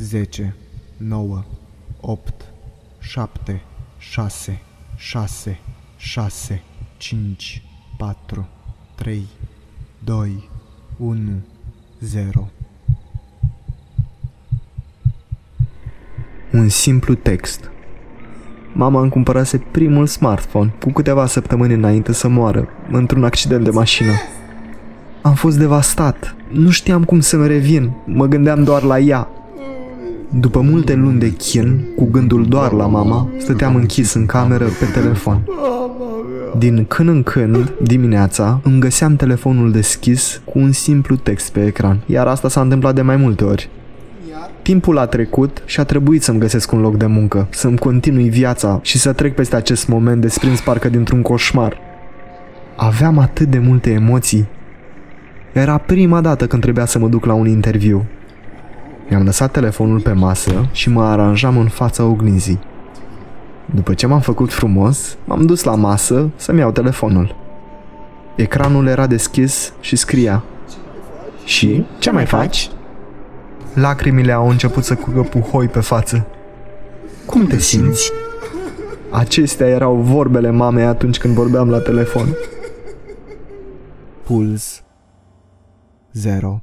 10, 9, 8, 7, 6, 6, 6, 5, 4, 3, 2, 1, 0. Un simplu text. Mama îmi cumpărase primul smartphone cu câteva săptămâni înainte să moară, într-un accident de mașină. Am fost devastat. Nu știam cum să-mi revin. Mă gândeam doar la ea. După multe luni de chin, cu gândul doar la mama, stăteam închis în cameră pe telefon. Din când în când, dimineața, îmi găseam telefonul deschis cu un simplu text pe ecran, iar asta s-a întâmplat de mai multe ori. Timpul a trecut și a trebuit să-mi găsesc un loc de muncă, să-mi continui viața și să trec peste acest moment desprins parcă dintr-un coșmar. Aveam atât de multe emoții. Era prima dată când trebuia să mă duc la un interviu. Mi-am lăsat telefonul pe masă și mă aranjam în fața oglinzii. După ce m-am făcut frumos, m-am dus la masă să-mi iau telefonul. Ecranul era deschis și scria Și? Ce mai faci? Lacrimile au început să curgă puhoi pe față. Cum te simți? Acestea erau vorbele mamei atunci când vorbeam la telefon. Puls 0